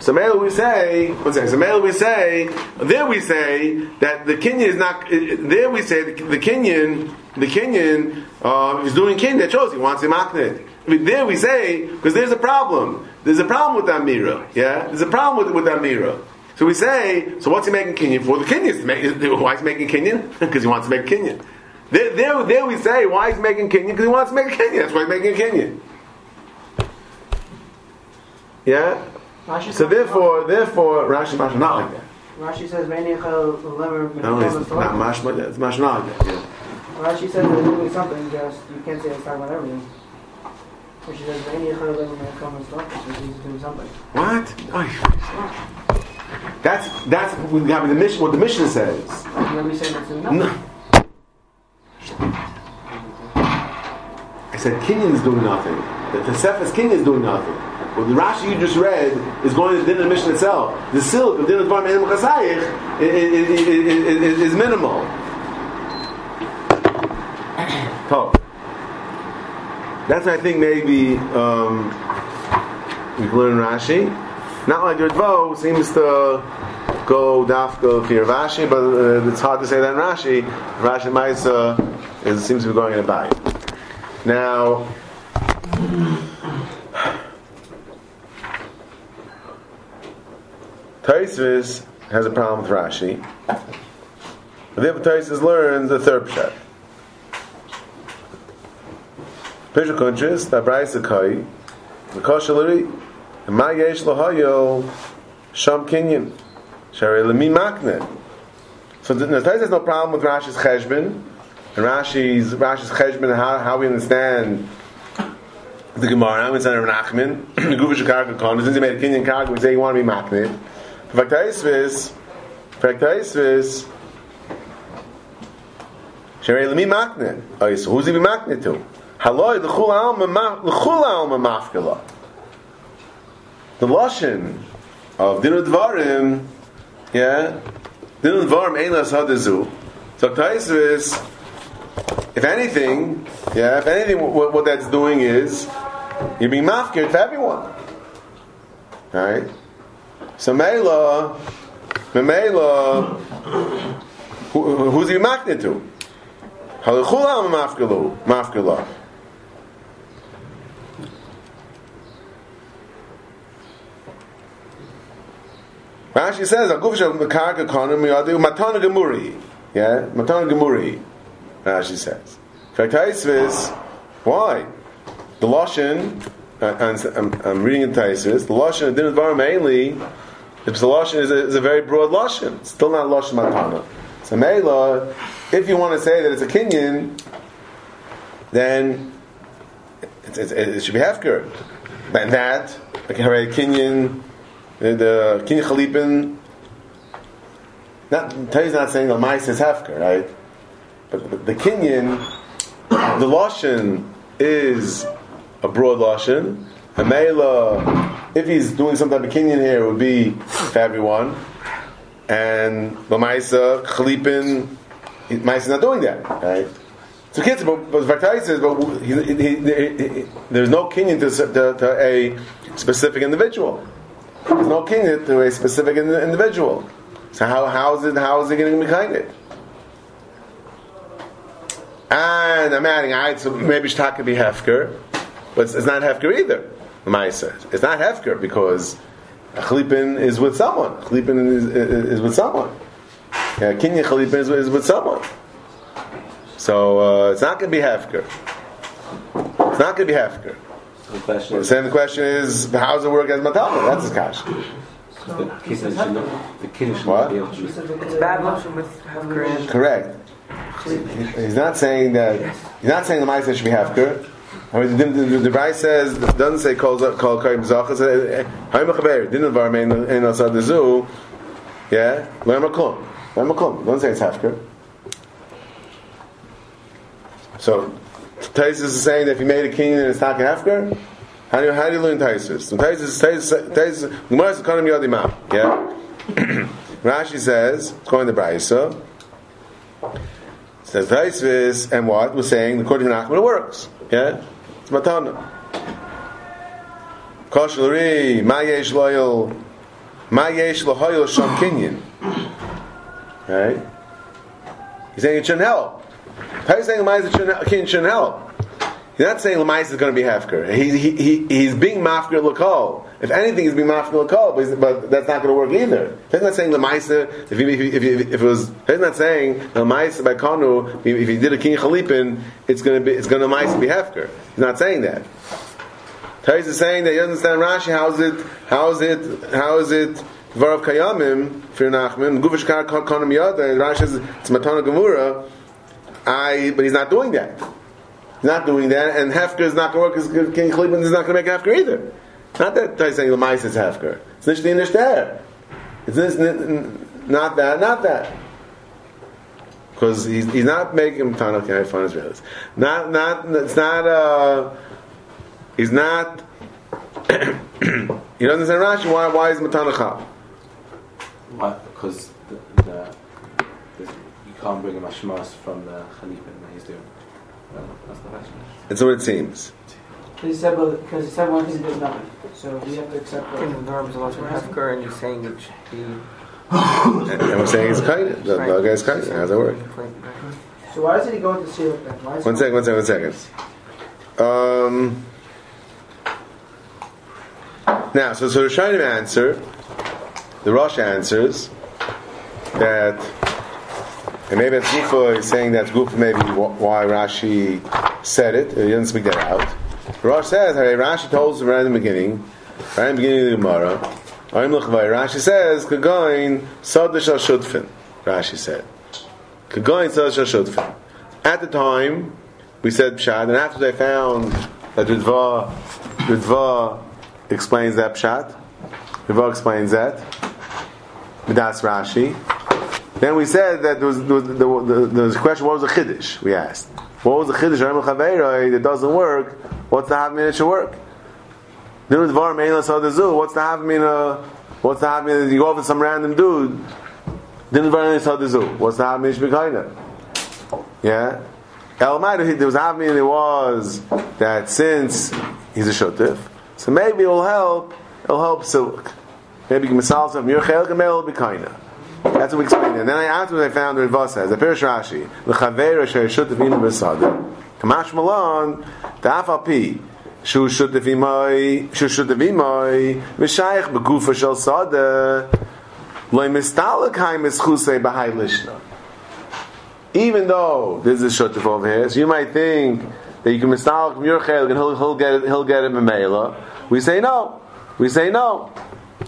So Mele we say, one second. So Mele we say, there we say that the Kinyan is not. There we say the, the Kinyan, the Kinyan uh, is doing Kinyan that shows he wants him maknid. There we say because there's a problem. There's a problem with Amira. Yeah, there's a problem with with Amira. So we say, so what's he making Kinyan for? The Kinyan why is he making Kinyan? because (laughs) he wants to make Kinyan. There, there, there we say why he's making Kinyan because he wants to make Kinyan. That's why he's making Kinyan. Yeah. Rashi So therefore, therefore, Rashi Mash not like that. Rashi says, "Ve'nichel lever No, it's not Mash, but it's Mash not like that. Yeah. Rashi says they're doing something, just you can't say it's talking about everything. Rashi says, "Ve'nichel lever me'kom so he's doing something. What? Oy. That's that's what the mission. What the mission says. And then say that's doing. No. I said Kinyan is doing nothing. The Tosefes Kinyan is doing nothing. The Rashi you just read is going to the din of mission itself. The silk of din of Dvar is, minimal. (coughs) Oh. That's I think maybe um, we can learn Rashi. Not like your Dvo seems to go dafka for Rashi, but uh, it's hard to say that in Rashi. Rashi Maisa is, seems to be going in a bite. Now, Taisvis has a problem with Rashi. But therefore Taisvis learns the third pshat. Pesha Kunchis, that Braisa Kai, The koshalari. Ma yesh lahayo sham kinyan. Shari lemi makne. So the the Taiz has no problem with Rashi's cheshbon. And Rashi's, Rashi's cheshbon, how, how we understand the Gemara, we understand Rav Nachman, (clears throat) the Guvish Karka Kon, since he made a kinyan karka, we say you want to be makne. Faktaisvis, Faktaisvis, Shari lemi makne. Oh, so who's he be makne to? Haloi, the chul alma, mafkala. The lashon of dinu dvarim, yeah, dinu dvarim ein las hadazu. So Taisvis, if anything, yeah, if anything, what, what that's doing is you're being mafkir to everyone. All right. So Mela, Mela, who, who's he makne to? Halachul alma mafkalu, mafkala. Rashi says, "Aguf shel mekarka konim yadu matana gemuri." Yeah, matana gemuri. Rashi says. Faktaisvis, why? The lashon, I'm, I'm reading in Taisvis. The lashon didn't var mainly. The lashon is a, is a very broad lashon, still not lashon matana. So Mela, if you want to say that it's a kinyan, then it, it, it should be hefker. And that, like a kinyan the King Chalipin, not Tai's not saying the mice is hefker, right? But, but the Kinyan, the lashon is a broad lashon. A mela, if he's doing some type of Kinyan here, it would be for everyone. And the Maisa, Chalipin, Maisa is not doing that, right? So kids, but, but says, but he, he, he, there's no kinyan to, to, to a specific individual. There's no kinyan to a specific individual. So how, how is it how is it getting behind it? And I'm adding, right, so maybe Shtaka be Hefker, but it's, it's not Hefker either. The Maya says it's not Hefker because Chalipin is with someone. Chalipin is, is, is with someone. Yeah, Kenya Chalipin is, is with someone. So uh, it's not going to be Hefker. It's not going to be Hefker. The question is, the question is, how does it work as matama? That's his cash. the kiddush should not, the kiddush should What? not be able to use It's bad lashon with hefker Correct. He's not saying that. He's not saying the ma'aser should be hefker. I mean, the, the, the, the Bryce says doesn't say kol kol kaim zachas. Says eh, haim chaver didn't var mein in asad the zoo. Yeah, learn makom, learn makom. Don't say it's hefker. So Taisus is saying that if you made a king and it's not hefker, how do you how do you learn Taisus? So Taisus Taisus Taisus Gemara is kanim yadimah. Yeah. (clears throat) Rashi says, it's going to Brisa. Says Taisvis, and what? We're saying, according to Nachman, it works. Yeah? It's Matana. Kosh Luri, Ma Yesh Loyal, Ma Yesh Lohoyal Shom Kinyin. Right? He's saying it shouldn't help. How are you saying Ma Yesh Kinyin shouldn't help? He's not saying Lamais is going to be Hefker. He, he, he, he's being Mafker Lakal. If anything, he's being Mafker Lakal, but, but that's not going to work either. He's not saying Lamais, if, he, if, if, if it was, he's not saying Lamais by Kanu, if, he did a King Chalipin, it's going to be, it's going to Lamais be Hefker. He's not saying that. Tais is saying that you understand Rashi, how is it, how is it, how is it, Varav Kayamim, for Nachman, Guvish Kar Konam Yada, Rashi says, it's Matana Gemura, I, but he's not doing that. Not doing that, and Hefker is not going to work because King Cleveland is not going to make Hefker either. Not that Tais saying Lamais is Hefker. It's Nishti Nishter. It's not that, not that. Because he's, he's not making Tanakh, okay, find Israelis. Not, not, it's not, uh, he's not, he doesn't say Rashi, why, why is Matanachal? Why? Because the, the, you can't bring a mashmas from the Khalifah. Well, that's. It's what it seems. Because he said, because he said one thing did nothing. So we have to accept that. The arms of Hefker, and you're saying that he. And, and we're saying it's kind of, the, the guy's kind of, how's that work? So why doesn't he go into Sirach then? Why is One he- second, one second, one second. Um, now, so, so the Shainim answer, the Rosh answers that, and maybe Gufa is saying that Gufa maybe wh- why Rashi said it, he doesn't speak that out. Rosh says, hey, Rashi told us right in the beginning, right in the beginning of the Gemara, Rashi says, Kagoin Soda Shal Shutfin, Rashi said. Kagoin Soda Shal Shutfin. At the time, we said Pshat, and after they found that Ritva, Ritva explains that Pshat, Ritva explains that, Midas Rashi, then we said that there was, there was, question, what was the Chiddush? We asked. What was the Chiddush that doesn't work? What's the Havmin that should work? With what's the Havmin, uh, what's the Havmin that you go over some random dude? With what's the half Havmin Shbekaina? Yeah? El there was Havmin, it was that since he's a Shotif, so maybe it'll help, it'll help Silk. Maybe you can masal some your and maybe it'll be kinda. That's what we explained. And then I afterwards I found the Riva says, the Pirish Rashi, the Chaver Asher Shut Tevinu B'Sada, Kamash Malon, the Afapi, Shu Shut Tevimoi, Shu Shut Tevimoi, Mishayach Begufa Shel Sada, Loi Mistalik Haim Eschusei B'Hai Lishna. Even though there's a Shuttif over here, so you might think that you can mistalik from your chelik and he'll, he'll get it, he'll get it Mamela. We say no. We say no.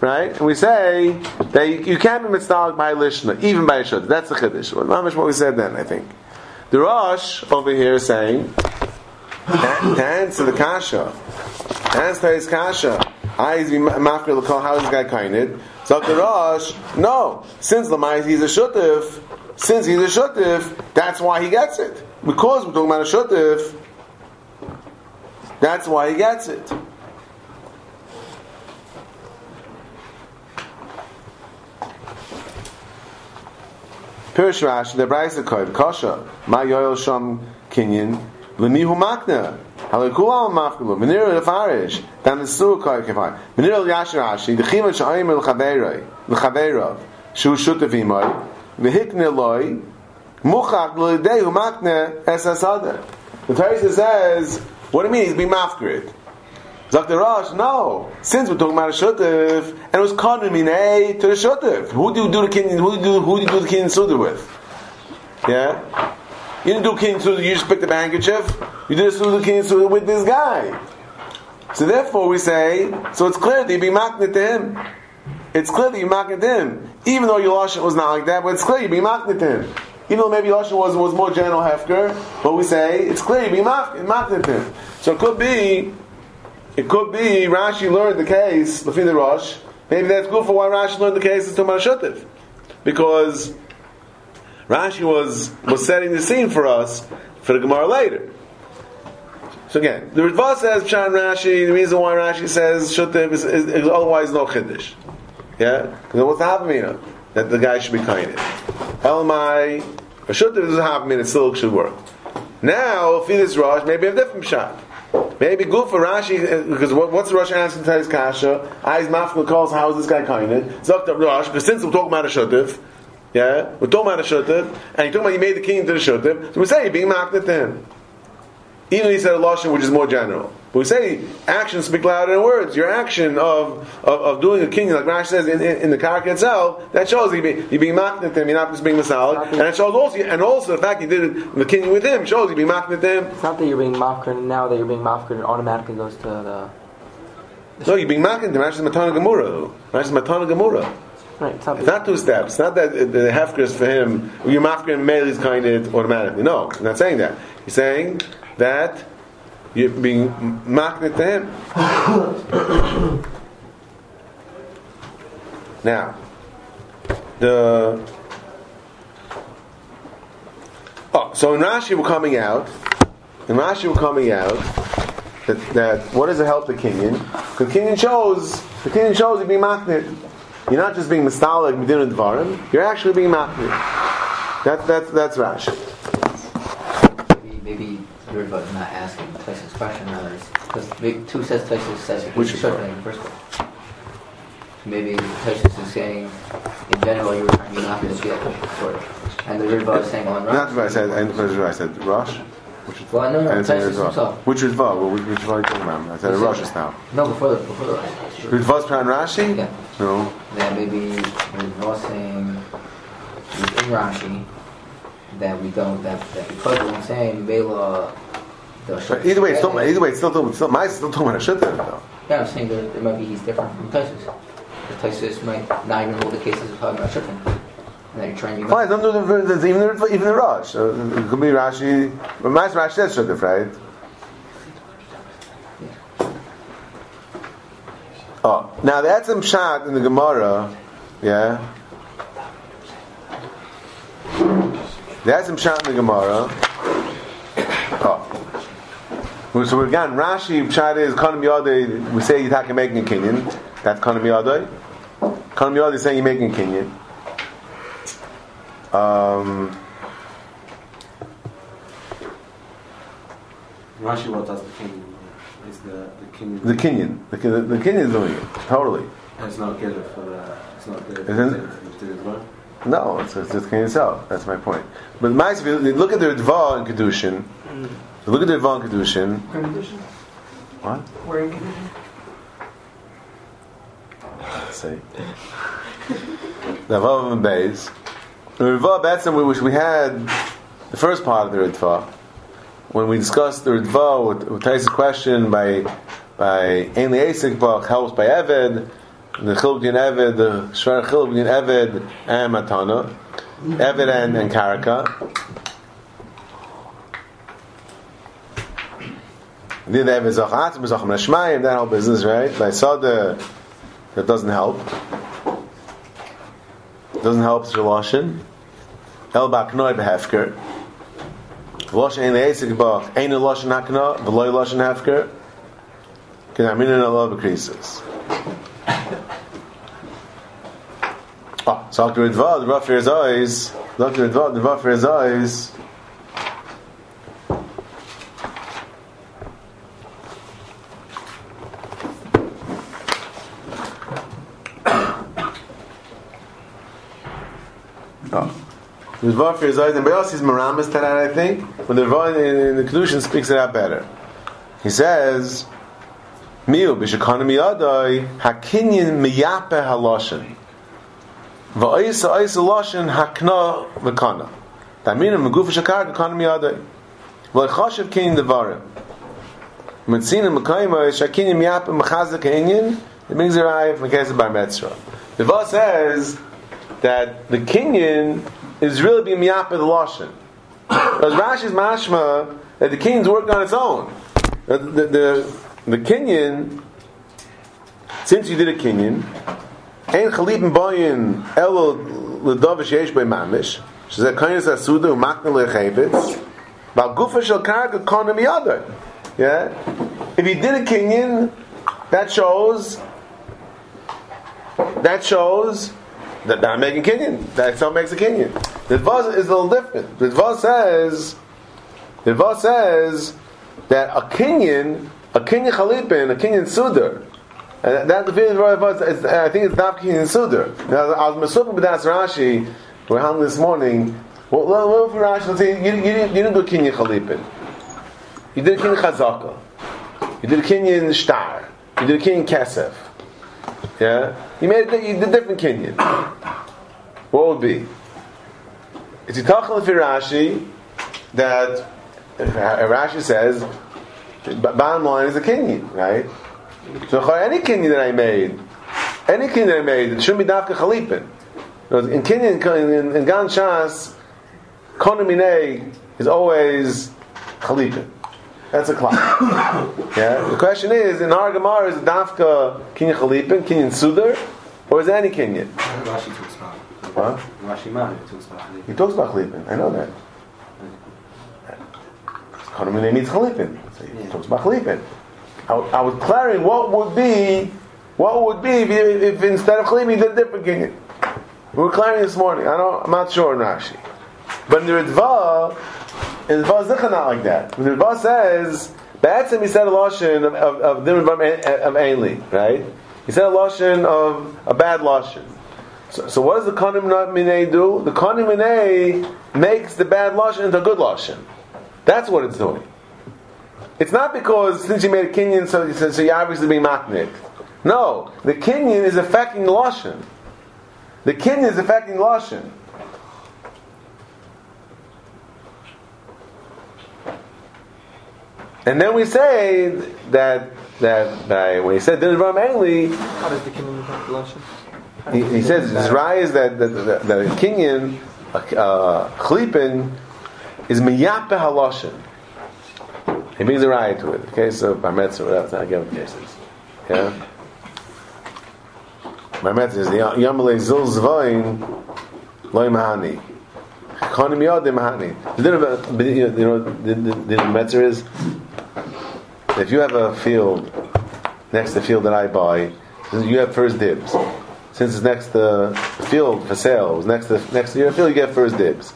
Right? And we say that you, can't be mitzvah by lishna, even by a shud. That's the chiddush. Well, not much what we said then, I think. The Rosh over here is saying, to answer the kasha, to answer his kasha, I is mafkir l'kol, how is this guy kainid? So the Rosh, no, since Lamais he's a shutif, since he's a shutif, that's why he gets it. Because we're talking about a shutif, that's why he gets it. Rashi, the Brisa Koid, Kasha, Ma Yoel Sham Kinyan, Lemihu Makna, Halakula Mafkulu, Venir Lefarish, Dan the Su Koid Kefar, Venir Yashir Rashi, the Chima Sha'im L'Chaveroi, L'Chaverov, Shu Shutavimoi, V'Hikne Loi, Makna. The says, what do you mean he's being Dr. Rosh, no. Since we're talking about a shutif, and it was konamine to the shutif. Who do you do the king? Who do you do, who do you do the king suda with? Yeah, you didn't do king suda. You just picked up a handkerchief. You did the king suda with this guy. So therefore, we say, so it's clear that you be maknit to him. It's clear that you maknit to him, even though your lashon was not like that. But it's clear you be maknit to him. Even though maybe lashon was was more general hefker, but we say it's clear you be to him. So it could be it could be Rashi learned the case, Lafin the Rosh. Maybe that's good for why Rashi learned the case is to Shutif. Because Rashi was, was setting the scene for us for the Gemara later. So again, the Ritva says Pshan Rashi, the reason why Rashi says Shutif is, is, is otherwise no Chiddush. Yeah? Because what's the Havamina? That the guy should be kind. Elamai, a Shutif is a Havamina, it still should work. Now, Filis Rosh, maybe a different shot. Maybe good for Rashi uh, because what, what's the Rosh answer to his kasha? Eyes mafkul calls how is this guy kind? Zokt up Rosh because since we're talking about a shutif, yeah, we're talking about a shutif, and you're talking about you made the king into the shutif, so we say you're being maknit to him. Even if he said a lashon which is more general. But we say actions speak louder than words. Your action of, of, of doing a king, like Rashi says in, in, in the karaka itself, that shows you you're being maknit to him, you're not just being masalik. And it shows also, and also the fact you did it, the king with him shows you being maknit to him. It's not that you're being mafkir now that you're being mafkir, it automatically goes to the. No, you're being maknit to him. Rashi's matana gemura. Rashi's matana gemura. Right, it's not, It's not two steps. It's not that the hefker is for him. You're mafker and male is kind of automatically. No, I'm not saying that. He's saying that you're being maknit to now, the oh, so in Rashi we're coming out. In Rashi we're coming out that, that what does it help the Kinyan? Because Kinyan shows the Kinyan shows you're being maknit. You're not just being mistalik midin dvarim. You're actually being maknit. That's that's that's Rashi. Maybe, maybe you're about not asking Tyson's question, rather, because two says Tyson says Which is what? in the first place. Maybe Tyson is saying, in general, you were you're not going to get sort of, and the Ritva is saying on Not Rosh. what I said. I didn't I said Rosh. Well, no, I no, didn't say himself. Which Ritva? Well, which are you talking about? I said Rosh just now. No, before the before the Rosh. Ritva's plan Rashi? Yeah. No. That maybe Ritva saying within Rashi that we don't that, that because we're saying Mela But either way, it's still, either way, it's still, it's still, mice still talking about a shittim though. Yeah, I'm saying that it might be he's different from Taisus. The Taisus might not even hold the cases of talking about Shulchan. And then you're trying to be Fine, don't do the, the, even the, even the Rosh. Uh, it could be Rashi, but mice Rashi says shittim, right? Oh, now that's some shot in the Gemara, yeah. That's some shot in the Gemara. Oh. So we've gotten Rashi, Pshat is Kanam Yadai, we say Yitak making a Kinyan. That's Kanam Yadai. Kanam Yadai is saying you're making a Kinyan. Um, Rashi, what does the king is the the king? the Kinyan. The, the, the Kinyan is doing it. Totally. It's not good for the. It's not good. The well. No, it's, it's just Kinyan itself. That's my point. But my, look at the Dva in Kedushin, you look at the in Kedushin, what? Where in condition? Let's see. The and Beis. The Ritva, that's we which we had the first part of the Ritva when we discussed the Ritva with, with Taisa's question by by Ein Asik Bach helps by Eved, the Chiluk Din Eved, the Shvar Chiluk Din Eved and Matana, Eved and, and Karaka. Did the Eved Zachat, Zachem Nashmayim, that whole business, right? By Sada, that doesn't help. Doesn't help Shalashin. El Baknoi Behefker. Loshin Ein Leisik Bach, Ein Loshin Hakna, Veloy Loshin Hefker. Can I mean in a lot of creases? Oh, ah, so Dr. Ritva, the for his eyes, Dr. Ritva, the for his eyes. The for his eyes, and else is Maramas to I think, When the Ritva in, in the Kedushin speaks it out better. He says, Miu b'shekana miyadai hakinyin miyape haloshin. Va'isa isa loshin hakna v'kana. Tamina meguf shakar gekana miyadai. V'lechashav kinyin devarim. Mitzina mekayma shakinyin miyape mechazak kinyin it brings a raya Bar Metzra. The Vah says that the kinyin is really being miyapa the lashon. Because Rashi's mashma that the kinyan's working on its own. The the, the, the kinyan, since you did a kinyan, and chalip and boyin elo ledavish yesh by mamish. She said kainis asuda umakna lechevetz. But gufa shel karka konim yada. Yeah, if you did a kinyan, that shows. That shows that I'm making kinyan. That's how makes a kinyan. The Dva is a little different. Dva says Dva says that a Kinyan a Kinyan Chalipin, a Kinyan Sudar. And that the feeling was, is, uh, uh, I think it's not Kinyan Sudar. Now, I was Masupim B'das Rashi, we're handling this morning. Well, well, for Rashi, let's say, you, you, didn't, you didn't do a Kinyan Chalipin. You did a Kinyan Chazaka. You did a Kinyan Shtar. You did a Kinyan Kesef. Yeah? You made you did different Kinyan. What would be? It's a Yitachal for Rashi that uh, Rashi says bottom line is a kinyan, right? So any kinyan that I made, any kinyan that I made, it shouldn't be dafka chalipin. In kinyan, in, in Gan Shas, konamine is always chalipin. That's a clock. (coughs) yeah. The question is, in our Gemara, is dafka kinyan chalipin, kinyan sudar, or is it any kinyan? Rashi talks about. What? Rashi Mari talks about. He talks about chalipin. I know that. Konamine needs chalipin. So he talks about chalipin. I, I was clarifying what would be, what would be if, if instead of chalipin you did a different kinyan. We were clarifying this morning. I don't, I'm not sure in Rashi. But in the Ritva, in the Ritva is not like that. The Ritva says, Ba'atzim he said a lashon of, of, of, of, of Ainli, right? He said a lashon of a bad lashon. So, so what does the Kanim Minay do? The Kanim Minay makes the bad lashon into good lashon. That's what it's doing. It's not because since you made a kinyan, so, so, you're obviously being matnik. No, the kinyan is affecting lashon. The kinyan is affecting lashon. And then we say that that by, when he said din mainly, How does the kingdom affect the lashon? He, he says matter? his rai is that that that, that uh, is miyape haloshin. He brings a rai to it. Okay, so bar metzra, that's not the is. Yeah. Bar metzra is the yamalei zil zvain loy mahani. Chonim mahani. The you know, the the, the mitzvah is if you have a field next to the field that I buy, you have first dibs. Since it's next to the field for sale, it's next to next to your field, you get first dibs.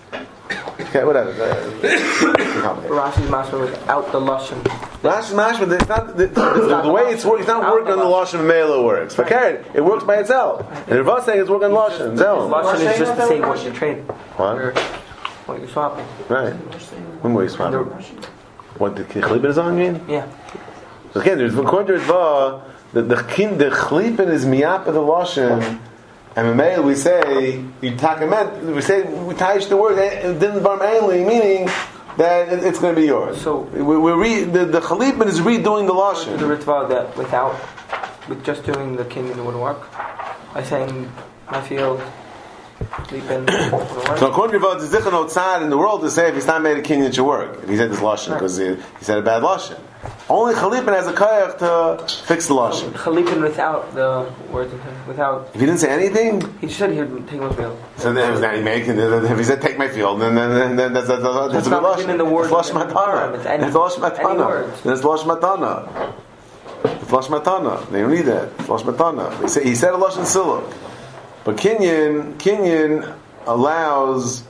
Okay, whatever. Uh. Rashi's master without the lashon. Rashi Mashma, it's not the, the, the way it's working. It's not working on the lashon Mela works. But carrot, it works by itself. And Rav saying it's working on lashon. Zell. Lashon is just the same what you're trading, What? what you're swapping. Right. When were you swapping? What the chlipin is on? You mean? Yeah. So again, there's according to Ritva, the the kin the chlipin is miyap of the lashon. And in Meil we say you takament. We say we taish the word eh, it didn't bar mainly, meaning that it- it's going to be yours. So- we, we re, the the chlipin is redoing the lashon. the Ritva that without, with just doing the kingdom it wouldn't work. By saying my field, sleeping, wouldn't work. So according to it's different outside in the world to say if he's not made a kinyan it should work. If he said this lashon because he, he said a bad lashon. Only chlipin has a kayach to fix the lashon. Chalipin without the words in him, without. If he didn't say anything, He just said he would take my field. So then was not making. If he said take my field, then then, then, then that's that's that's, that's a good written in the words It's the matana. It's any- It's losh any matana. it's losh matana. It's losh matana. They don't need that. It's losh matana. He said a losh and siluk, but Kinyan Kinyan allows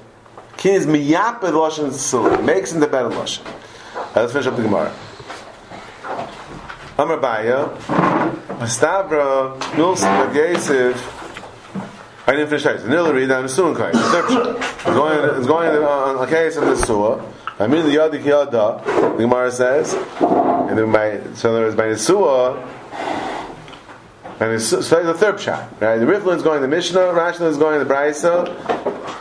Kinyan's miyaped losh and siluk makes into better losh. Uh, let's finish up the Gemara. Amar Baya, Stavra, Milson, Yosef. I didn't finish that. The Nilari, I'm assuming Kai. It's going, it's going uh, on a case of the Suah. I mean, the Yadik Yada, the Gemara says, and then by, so there is by the Suah, and it's, so the third shot, right? The Riflin is going to the Mishnah, Rashna is going to the Brisa,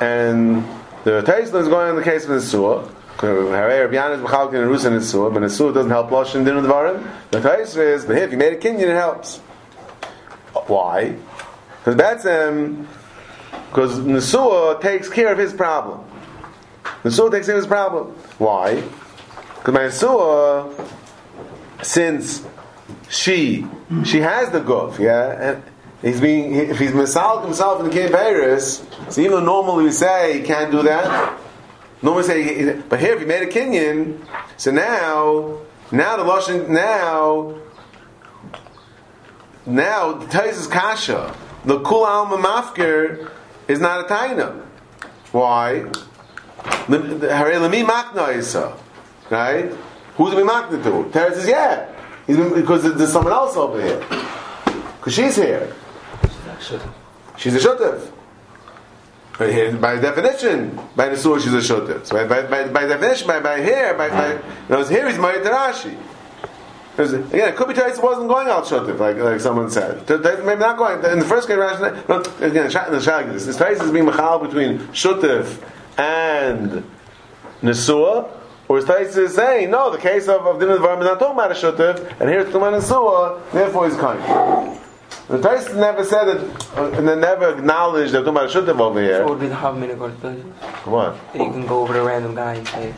and the Taisla is going in the case of the Suah. Harei Rabbi Yanis B'chalkin and Rusin is Suah, but the Suah doesn't help Lashon Din Dvarim. The Taisla is, but if you made a Kinyan, it helps. Why? Because that's him, because Nesua takes care of his problem. Nesua takes care of his problem. Why? Because my Nesua, since she she has the goof, yeah, and he's being if he's misalik himself in the King Paris, so even normally we say he can't do that, normally say, but here if he made a Kinyan, so now now the Lashon now now the is kasha. The kul alma mafker is not a taina. Why? Hare lemi makna isa. Right? Who's we makna to? Teres says, yeah. He's been, because there's someone else over here. Because she's here. She's a shutav. But here, by definition, by the surah, she's a shutav. So by, by, by definition, by, by here, by, by, knows here he's Again, it could be Tais wasn't going out Shotif, like, like someone said. Maybe not going. In the first case, Rashi, no, again, Sha- the Shag, this this Tais is being Machal between Shotif and Nesua, or is Tais is saying, no, the case of, of Din Dvarim is not talking about a Shotif, and here it's talking about Nesua, therefore he's kind. The Tais never said it, uh, and they never acknowledged about a Shotif over So what here. would be the Havamina Gordon? What? That you can go over to a random guy and say,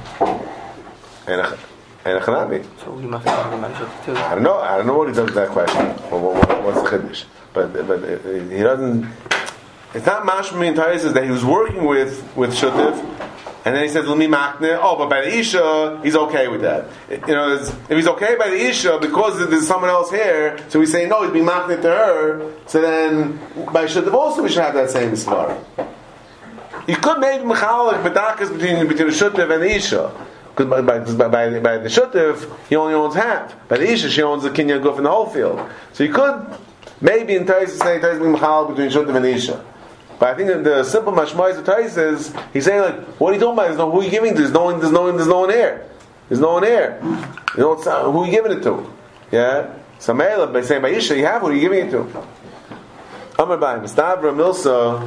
And a, and a so he must have been Manishot too. I don't know. I don't know what he does with that question. What, what, what's the chiddush? But but uh, he doesn't. It's not mashma in Taisa that he was working with with Shutif, and then he says "Lumi makne." Oh, but by the isha, he's okay with that. You know, if he's okay by the isha because there's someone else here, so we say no, he's being makne to her. So then by Shutif also we should have that same svara. You could maybe mechalik bedakas between between the Shutif and the isha. Because by, by, by, by, the Shutif, he only owns half. By the Isha, she owns the Kinyan Guf in the whole field. So you could, maybe say Tais being Machal between Shutif and Isha. But I think the simple mashmois of is, he's saying like, what are you talking about? There's no, who are you giving to? There's no one, there's no one, there's no one here. There's no one here. You know, it's, uh, who are you giving it to? Yeah? So Mela, by saying by Isha, you have, who are you giving it to? Amar Baim, Stavra Milsa,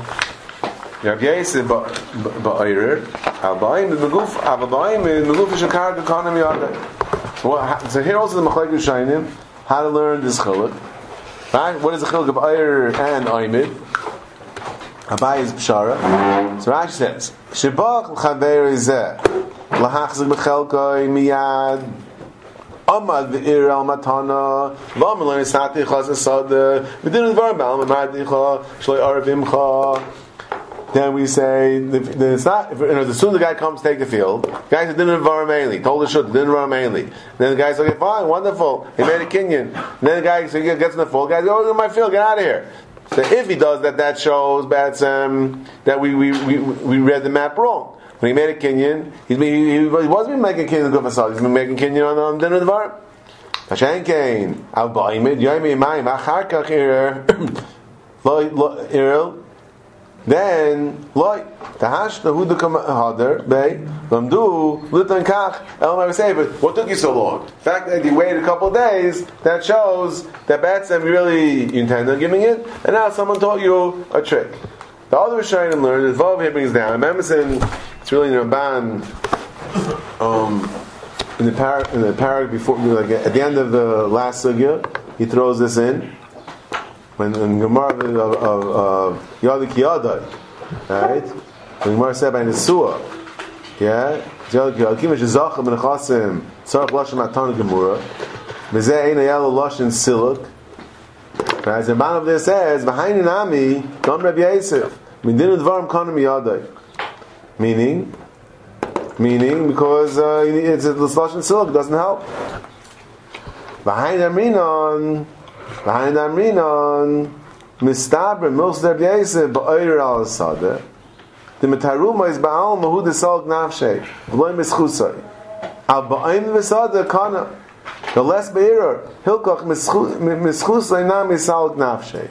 Rav Yosef ba'ayrer, Abayim in Meguf, Abayim in Meguf Shakar Dukanim Yada. So, here also the Machlek Rishonim, how to learn this chiluk. Right? What is the chiluk of Ayr and Oimid? Abai is Bshara. So Rashi says, Shibach l'chaver izeh, b'chelkoi miyad, Amad v'ir al matana, v'din dvar ba'al shloi. Then we say, the, the, it's not, if, you know, as soon as the guy comes to take the field, the guy said, didn't invar mainly, told the shut, didn't invar mainly. Then the guy said, okay, fine, wonderful, he made a kinyan. And then the guy so gets in the field, the guy goes, oh, my field, get out of here. So if he does that, that shows that's, um, that we, we, we, we read the map wrong. When he made a Kinyan, he's he, he wasn't making a kinyan good he's been making Kinyan on, on dinner (coughs) lo, lo, irel, then loy tahash the hudu kam hader bay lamdu litan kach el say but what took you so long? The fact that you waited a couple days that shows that batsem really intended on giving it and now someone taught you a trick. The other Rishonim learned that Vav here brings down Memison it's really in Ramban um in the par in the paragraph before like at the end of the last sugya he throws this in when in Gemara of, of, of Yadik Yadai, right? When Gemara said by Nesua, yeah, Yadik Yadai, Kima Shizachim and Chasim, Tzarech Lashon Atan Gemura, Mezeh Ein Ayal Siluk, right? The man of this says, Nami, Gam Rabbi Yosef, Midin Dvarim Kanim Yadai, meaning, meaning because uh, it's a Lashon Siluk doesn't help. Behind Aminon, behind Amrinon, Mistaber, Milster B'yesef, Ba'oyer al Sadeh, the Metaruma is Ba'al Mahu de Salg Nafshe, V'loy Mischusay. Al Ba'oym V'sadeh Kana, the less Be'erer, Hilkoch Mischusay Na Misalg Nafshe.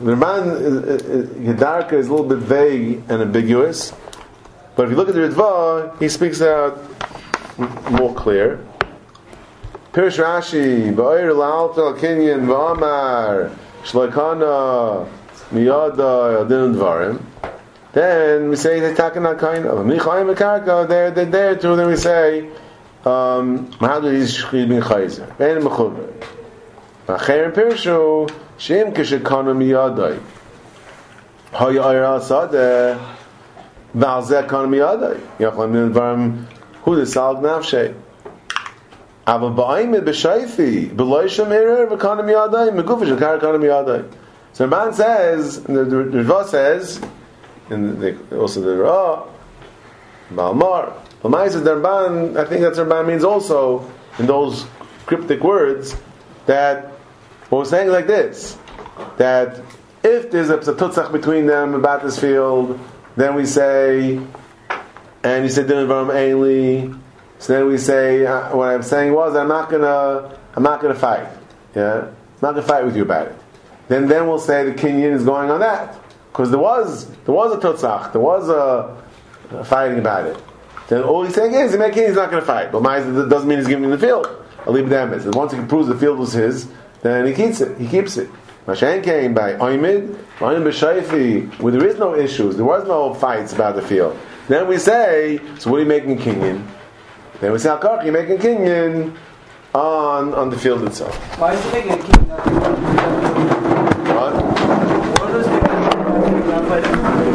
The Ramban Gedarka uh, uh, uh, is a little bit vague and ambiguous, but if you look at the Ritva, he speaks out more clear. Pirsh Rashi, Ba'ir Lalto Kenyan ואמר, Shlakana, Miyada, Adin Dvarim. Then we say they talk in that kind of, Michayim Akarka, there, they're there, too, then we say, um, Mahadu Yishchid Min Chayzer, Ben Mechubar. Ba'chayim Pirshu, Shim Kishakana Miyada, Hoy Ayra Sade, Ba'al Zekana Miyada, Yachlam Din Dvarim, Hu Desalg Nafshay. Ba'al Aber ba'ayim b'shayfi, b'loy shemirer v'kanim yadai, megufish v'kar kanim yadai. So man says, and the, the says, and the, also the Ra, Balmar, Lamaisa Darban, I think that Darban means also, in those cryptic words, that what we're saying like this, that if there's a, a tutzach between them about this field, then we say, and he said Din Varam Aili, so then we say, uh, what I'm saying was, I'm not gonna, I'm not gonna fight. Yeah, I'm not gonna fight with you about it. Then, then we'll say the kinyan is going on that because there was, there was a tutzach, there was a, a fighting about it. Then all he's saying is, the kinyan is not gonna fight, but my doesn't mean he's giving him the field. Them as. And once he proves the field was his, then he keeps it. He keeps it. Mashen came by Oimid, Oimid B'Shaifi, where there is no issues, there was no fights about the field. Then we say, so what are you making kinyan? Then we say Hakach, you're making kinyan on on the field itself. Why is he making a king? What? What is making a king?